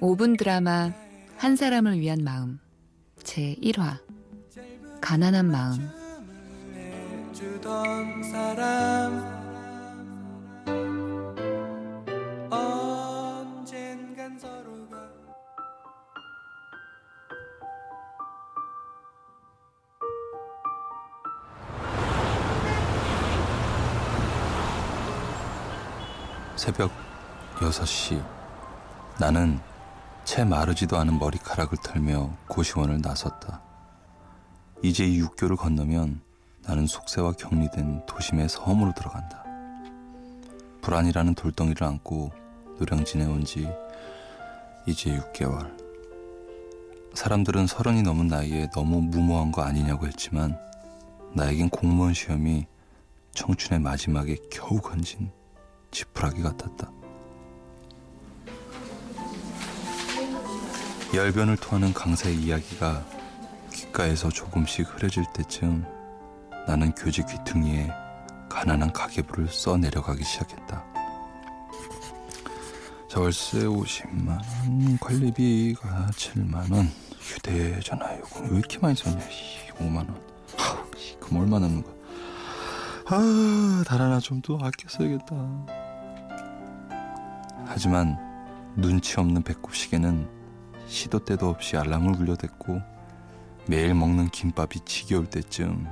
5분 드라마 한 사람을 위한 마음 제 1화 가난한 마음. 새벽 6시 나는 채 마르지도 않은 머리카락을 털며 고시원을 나섰다. 이제 이 육교를 건너면 나는 속세와 격리된 도심의 섬으로 들어간다. 불안이라는 돌덩이를 안고 노량진에 온 지 이제 6개월. 사람들은 서른이 넘은 나이에 너무 무모한 거 아니냐고 했지만 나에겐 공무원 시험이 청춘의 마지막에 겨우 건진 지푸라기 같았다. 열변을 토하는 강사의 이야기가 귓가에서 조금씩 흐려질 때쯤 나는 교직 귀퉁이에 가난한 가계부를 써 내려가기 시작했다. 월세 50만 원, 관리비가 7만 원, 휴대전화 요금 왜 이렇게 많이 썼냐? 5만 원. 하우, 그럼 얼마 남는 거야? 아, 달 하나 좀 더 아껴 써야겠다. 하지만 눈치 없는 배꼽 시계는 시도 때도 없이 알람을 울려댔고 매일 먹는 김밥이 지겨울 때쯤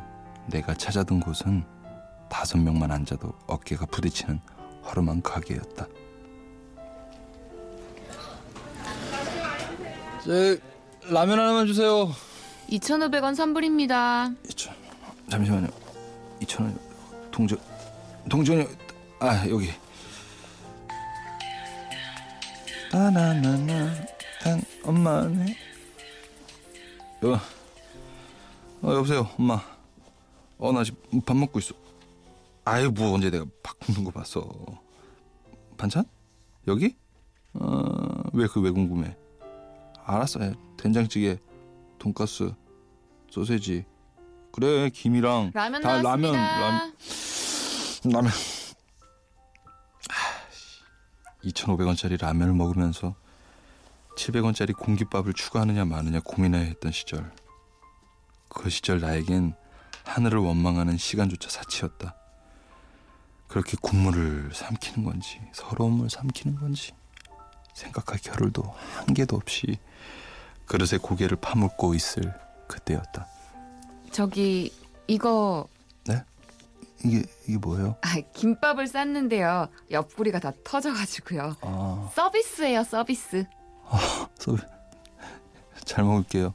내가 찾아든 곳은 다섯 명만 앉아도 어깨가 부딪히는 허름한 가게였다. 제 라면 하나만 주세요. 2,500원 선불입니다 2천 잠시만요. 2천 원 동전 동전이 아 여기. 나나나나 단 엄마네. 여 어, 여보세요 엄마. 어 나 지금 밥 먹고 있어. 아유 뭐 언제 내가 밥 굽는 거 봤어. 반찬? 여기? 어 왜 그 왜 궁금해? 알았어. 야, 된장찌개, 돈가스, 소세지. 그래 김이랑 라면 다 라면 라면 라면 2,500원짜리 라면을 먹으면서 700원짜리 공깃밥을 추가하느냐 마느냐 고민해야 했던 시절. 그 시절 나에겐 하늘을 원망하는 시간조차 사치였다. 그렇게 국물을 삼키는 건지 서러움을 삼키는 건지 생각할 겨를도 한계도 없이 그릇에 고개를 파묻고 있을 그때였다. 저기 이거 이게 이게 뭐예요? 아, 김밥을 쌌는데요 옆구리가 다 터져가지고요 아, 서비스예요 서비스 소- 잘 먹을게요.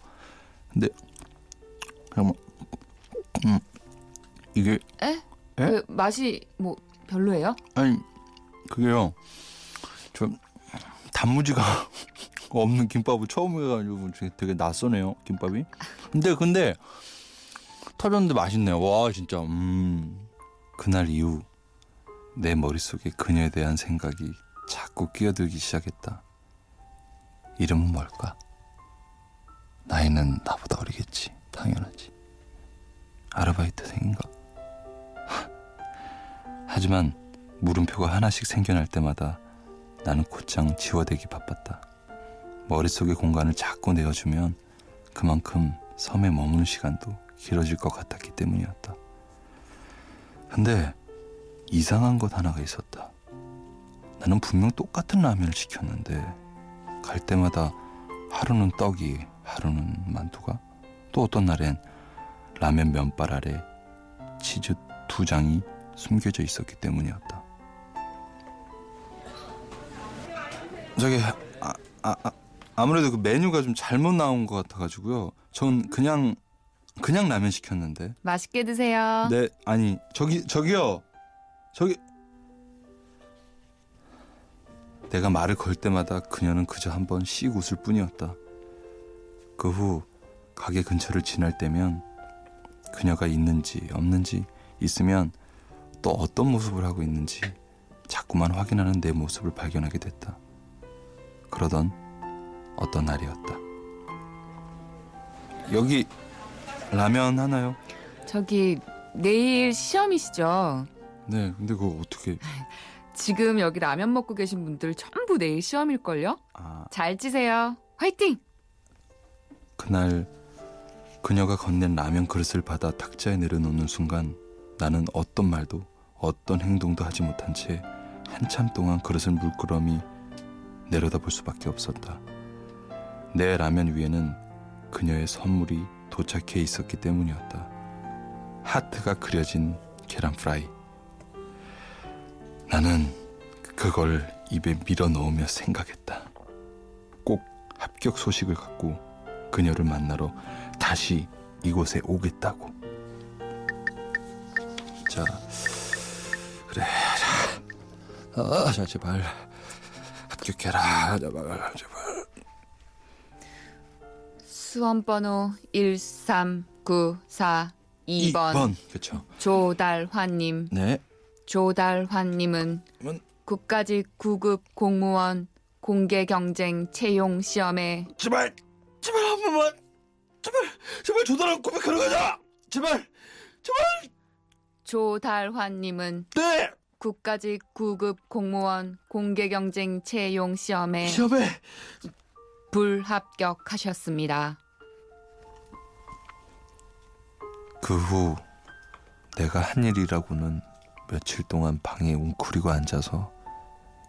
근데 잠깐만, 음, 이게 에? 에? 그 맛이 뭐 별로예요? 아니 그게요. 저 단무지가 없는 김밥을 처음 해가지고 되게 낯서네요 김밥이. 근데 근데 터졌는데 맛있네요. 와 진짜 음 그날 이후 내 머릿속에 그녀에 대한 생각이 자꾸 끼어들기 시작했다. 이름은 뭘까? 나이는 나보다 어리겠지. 당연하지. 아르바이트생인가? 하지만 물음표가 하나씩 생겨날 때마다 나는 곧장 지워대기 바빴다. 머릿속의 공간을 자꾸 내어주면 그만큼 섬에 머무는 시간도 길어질 것 같았기 때문이었다. 근데 이상한 것 하나가 있었다. 나는 분명 똑같은 라면을 시켰는데 갈 때마다 하루는 떡이, 하루는 만두가, 또 어떤 날엔 라면 면발 아래 치즈 두 장이 숨겨져 있었기 때문이었다. 저기 아, 아, 아, 아무래도 그 메뉴가 좀 잘못 나온 것 같아가지고요. 전 그냥 그냥 라면 시켰는데. 맛있게 드세요 네, 아니 저기 저기요, 저기. 내가 말을 걸 때마다 그녀는 그저 한번 씩 웃을 뿐이었다. 그 후 가게 근처를 지날 때면 그녀가 있는지 없는지 있으면 또 어떤 모습을 하고 있는지 자꾸만 확인하는 내 모습을 발견하게 됐다. 그러던 어떤 날이었다. 여기 라면 하나요? 저기 내일 시험이시죠? 네, 근데 그거 어떻게? 지금 여기 라면 먹고 계신 분들 전부 내일 시험일걸요? 아, 잘 치세요. 화이팅! 그날 그녀가 건넨 라면 그릇을 받아 탁자에 내려놓는 순간 나는 어떤 말도 어떤 행동도 하지 못한 채 한참 동안 그릇을 물끄러미 내려다볼 수밖에 없었다. 내 라면 위에는 그녀의 선물이 도착해 있었기 때문이었다. 하트가 그려진 계란 프라이. 나는 그걸 입에 밀어 넣으며 생각했다. 꼭 합격 소식을 갖고 그녀를 만나러 다시 이곳에 오겠다고. 자, 그래. 자, 아, 자 제발 합격해라. 제발, 제발. 수험번호 13942번 2번. 그렇죠. 조달환님. 네. 조달환님은 음. 국가직 9급 공무원 공개 경쟁 채용 시험에 제발, 제발 한 번만. 제발, 제발 조달한 고백하러 가자. 제발, 제발. 조달환님은 네. 국가직 9급 공무원 공개 경쟁 채용 시험에 시험에 불합격하셨습니다. 그 후 내가 한 일이라고는 며칠 동안 방에 웅크리고 앉아서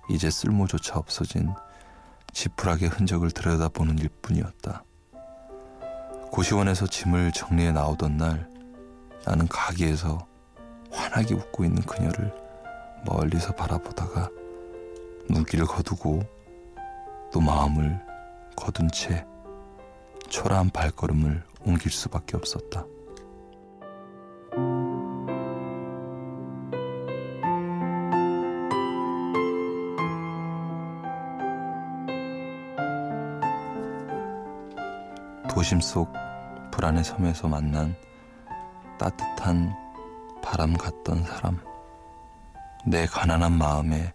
이제 쓸모조차 없어진 지푸라기 흔적을 들여다보는 일뿐이었다. 고시원에서 짐을 정리해 나오던 날 나는 가게에서 환하게 웃고 있는 그녀를 멀리서 바라보다가 눈길을 거두고 또 마음을 거둔 채 초라한 발걸음을 옮길 수밖에 없었다. 도심 속 불안의 섬에서 만난 따뜻한 바람 같던 사람. 내 가난한 마음에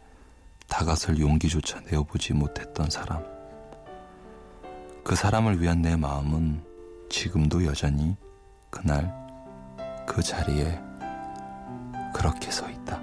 다가설 용기조차 내어보지 못했던 사람. 그 사람을 위한 내 마음은 지금도 여전히 그날 그 자리에 그렇게 서 있다.